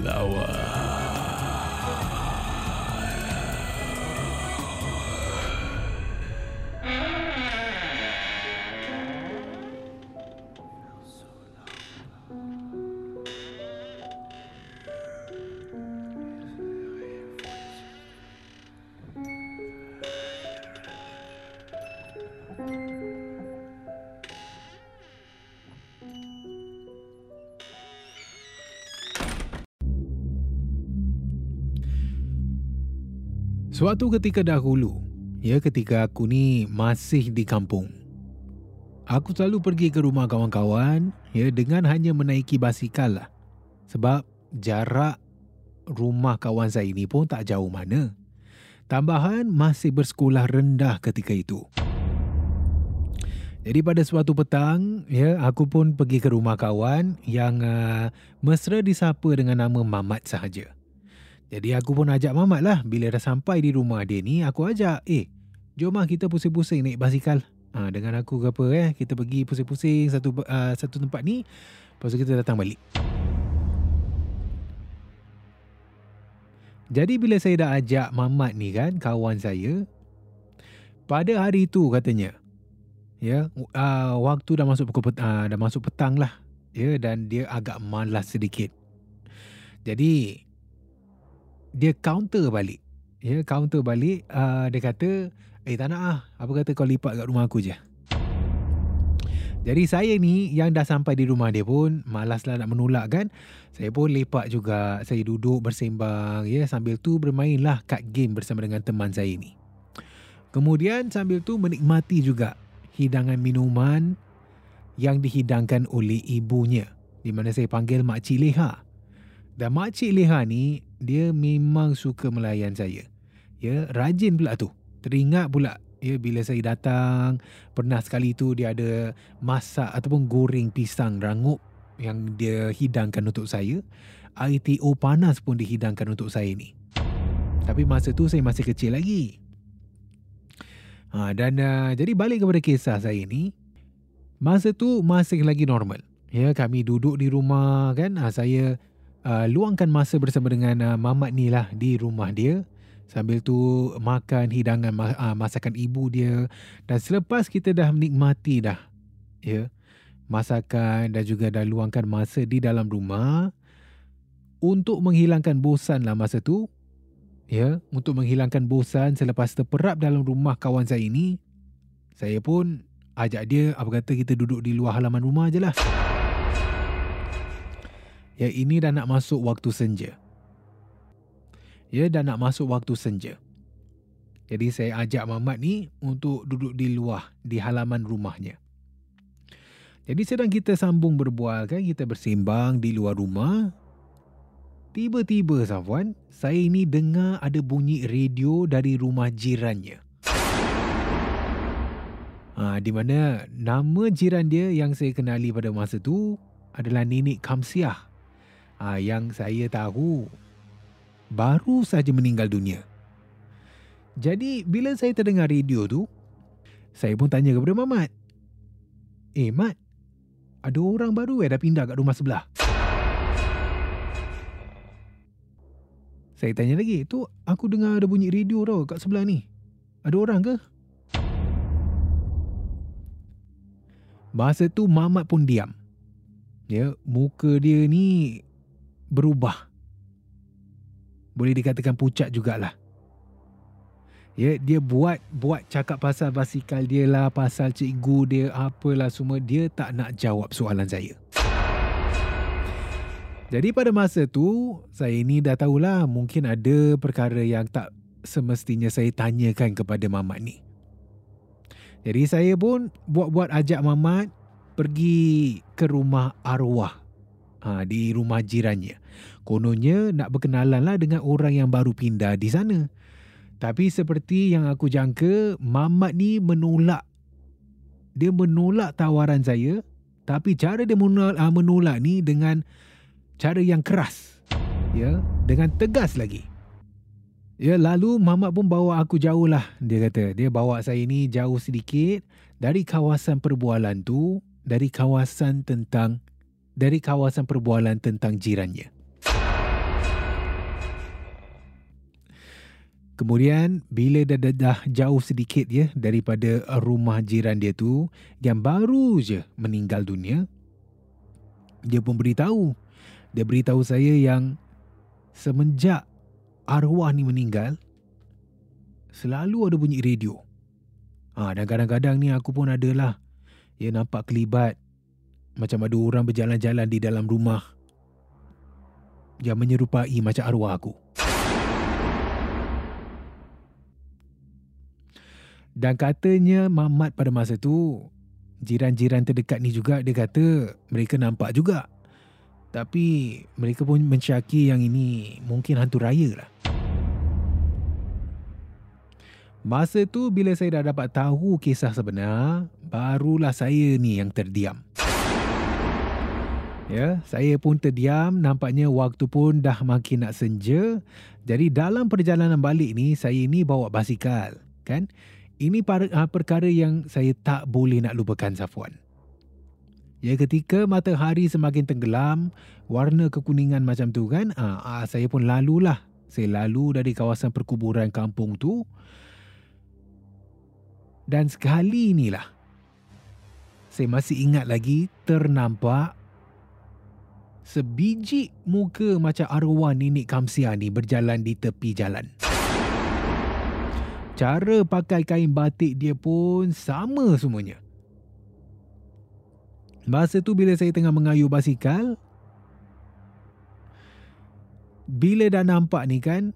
flower. Suatu ketika dahulu, ya ketika aku ni masih di kampung. Aku selalu pergi ke rumah kawan-kawan ya dengan hanya menaiki basikal lah. Sebab jarak rumah kawan saya ini pun tak jauh mana. Tambahan masih bersekolah rendah ketika itu. Jadi pada suatu petang, ya aku pun pergi ke rumah kawan yang uh, mesra disapa dengan nama Mamat sahaja. Jadi aku pun ajak Mamat lah. Bila dah sampai di rumah dia ni, aku ajak, eh, jom lah kita pusing-pusing naik basikal. Ha, dengan aku ke apa eh, kita pergi pusing-pusing satu uh, satu tempat ni. Lepas tu kita datang balik. Jadi bila saya dah ajak Mamat ni kan, kawan saya, pada hari itu katanya, ya, uh, waktu dah masuk pukul uh, dah masuk petang lah, ya, dan dia agak malas sedikit. Jadi dia counter balik. Ya, counter balik. Uh, dia kata, eh tak nak lah. Apa kata kau lipat kat rumah aku je. Jadi saya ni yang dah sampai di rumah dia pun malaslah nak menolak kan. Saya pun lepak juga. Saya duduk bersembang ya sambil tu bermainlah kad game bersama dengan teman saya ni. Kemudian sambil tu menikmati juga hidangan minuman yang dihidangkan oleh ibunya. Di mana saya panggil Makcik Leha. Dan Makcik Leha ni dia memang suka melayan saya. Ya, rajin pula tu. Teringat pula ya bila saya datang, pernah sekali tu dia ada masak ataupun goreng pisang rangup yang dia hidangkan untuk saya. ITO panas pun dihidangkan untuk saya ni. Tapi masa tu saya masih kecil lagi. Ha, dan uh, jadi balik kepada kisah saya ni, masa tu masih lagi normal. Ya, kami duduk di rumah kan. Ha, saya uh, luangkan masa bersama dengan uh, mamat ni lah di rumah dia. Sambil tu makan hidangan uh, masakan ibu dia. Dan selepas kita dah menikmati dah ya, masakan dan juga dah luangkan masa di dalam rumah. Untuk menghilangkan bosan lah masa tu. Ya, untuk menghilangkan bosan selepas terperap dalam rumah kawan saya ini. Saya pun ajak dia apa kata kita duduk di luar halaman rumah je lah. Ya ini dah nak masuk waktu senja. Ya dah nak masuk waktu senja. Jadi saya ajak Mamat ni untuk duduk di luar di halaman rumahnya. Jadi sedang kita sambung berbual kan, kita bersembang di luar rumah. Tiba-tiba Safwan, saya ini dengar ada bunyi radio dari rumah jirannya. Ha, di mana nama jiran dia yang saya kenali pada masa tu adalah Nenek Kamsiah. Ha, yang saya tahu baru saja meninggal dunia. Jadi bila saya terdengar radio tu, saya pun tanya kepada Mamat. Eh Mat, ada orang baru eh dah pindah kat rumah sebelah. Saya tanya lagi, tu aku dengar ada bunyi radio tau kat sebelah ni. Ada orang ke? Masa tu Mamat pun diam. Ya, muka dia ni berubah. Boleh dikatakan pucat jugalah. Ya, dia buat buat cakap pasal basikal dia lah, pasal cikgu dia, apalah semua. Dia tak nak jawab soalan saya. Jadi pada masa tu, saya ni dah tahulah mungkin ada perkara yang tak semestinya saya tanyakan kepada Mamat ni. Jadi saya pun buat-buat ajak Mamat pergi ke rumah arwah ha, di rumah jirannya. Kononnya nak berkenalan lah dengan orang yang baru pindah di sana. Tapi seperti yang aku jangka, Mamat ni menolak. Dia menolak tawaran saya. Tapi cara dia menolak, ah, menolak ni dengan cara yang keras ya dengan tegas lagi ya lalu mamat pun bawa aku jauh lah dia kata dia bawa saya ni jauh sedikit dari kawasan perbualan tu dari kawasan tentang dari kawasan perbualan tentang jirannya Kemudian bila dah, dah, dah jauh sedikit ya daripada rumah jiran dia tu yang baru je meninggal dunia dia pun beritahu dia beritahu saya yang semenjak arwah ni meninggal, selalu ada bunyi radio. Ha, dan kadang-kadang ni aku pun adalah ya nampak kelibat macam ada orang berjalan-jalan di dalam rumah yang menyerupai macam arwah aku. Dan katanya Mamat pada masa tu, jiran-jiran terdekat ni juga dia kata mereka nampak juga tapi mereka pun mensyaki yang ini mungkin hantu raya lah. Masa tu bila saya dah dapat tahu kisah sebenar, barulah saya ni yang terdiam. Ya, saya pun terdiam, nampaknya waktu pun dah makin nak senja. Jadi dalam perjalanan balik ni, saya ni bawa basikal, kan? Ini ah, perkara yang saya tak boleh nak lupakan Safwan. Ya ketika matahari semakin tenggelam, warna kekuningan macam tu kan, ah, ah, saya pun lalulah. Saya lalu dari kawasan perkuburan kampung tu. Dan sekali inilah, saya masih ingat lagi ternampak sebiji muka macam arwah nenek Kamsia ni berjalan di tepi jalan. Cara pakai kain batik dia pun sama semuanya. Masa tu bila saya tengah mengayuh basikal, bila dah nampak ni kan,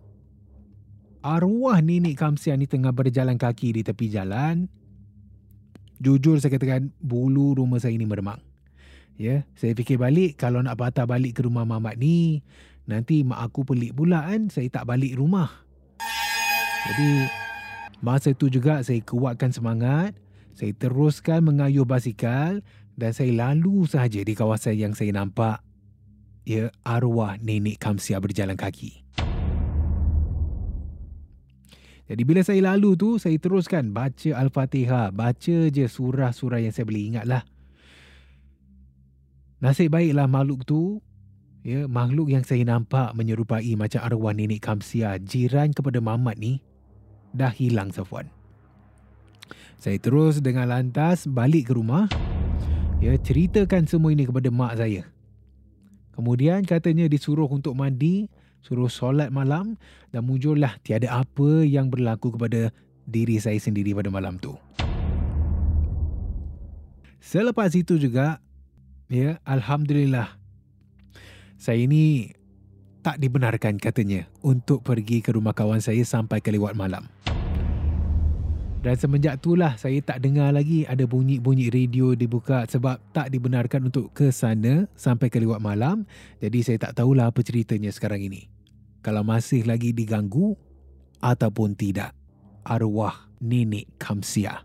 arwah nenek Kamsian ni tengah berjalan kaki di tepi jalan, jujur saya katakan bulu rumah saya ni meremang. Ya, saya fikir balik kalau nak patah balik ke rumah mamat ni, nanti mak aku pelik pula kan saya tak balik rumah. Jadi masa tu juga saya kuatkan semangat, saya teruskan mengayuh basikal dan saya lalu sahaja di kawasan yang saya nampak ya arwah nenek Kamsia berjalan kaki. Jadi bila saya lalu tu, saya teruskan baca Al-Fatihah. Baca je surah-surah yang saya boleh ingat lah. Nasib baiklah makhluk tu, ya, makhluk yang saya nampak menyerupai macam arwah nenek Kamsia, jiran kepada Mamat ni, dah hilang Safwan. Saya terus dengan lantas balik ke rumah ya ceritakan semua ini kepada mak saya. Kemudian katanya disuruh untuk mandi, suruh solat malam dan muncullah tiada apa yang berlaku kepada diri saya sendiri pada malam tu. Selepas itu juga, ya Alhamdulillah, saya ini tak dibenarkan katanya untuk pergi ke rumah kawan saya sampai ke lewat malam. Dan semenjak itulah saya tak dengar lagi ada bunyi-bunyi radio dibuka sebab tak dibenarkan untuk ke sana sampai ke lewat malam. Jadi saya tak tahulah apa ceritanya sekarang ini. Kalau masih lagi diganggu ataupun tidak. Arwah Nenek Kamsia.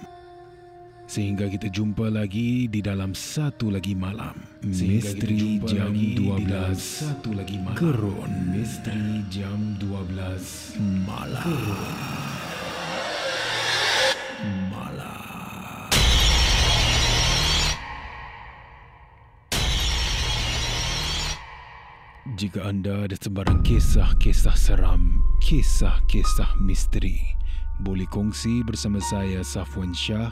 Sehingga kita jumpa lagi di dalam satu lagi malam. Sehingga Misteri Jam lagi di 12 dalam satu lagi malam. Gerun Misteri Jam 12 Malam. Malam. Jika anda ada sebarang kisah-kisah seram, kisah-kisah misteri, boleh kongsi bersama saya Safwan Shah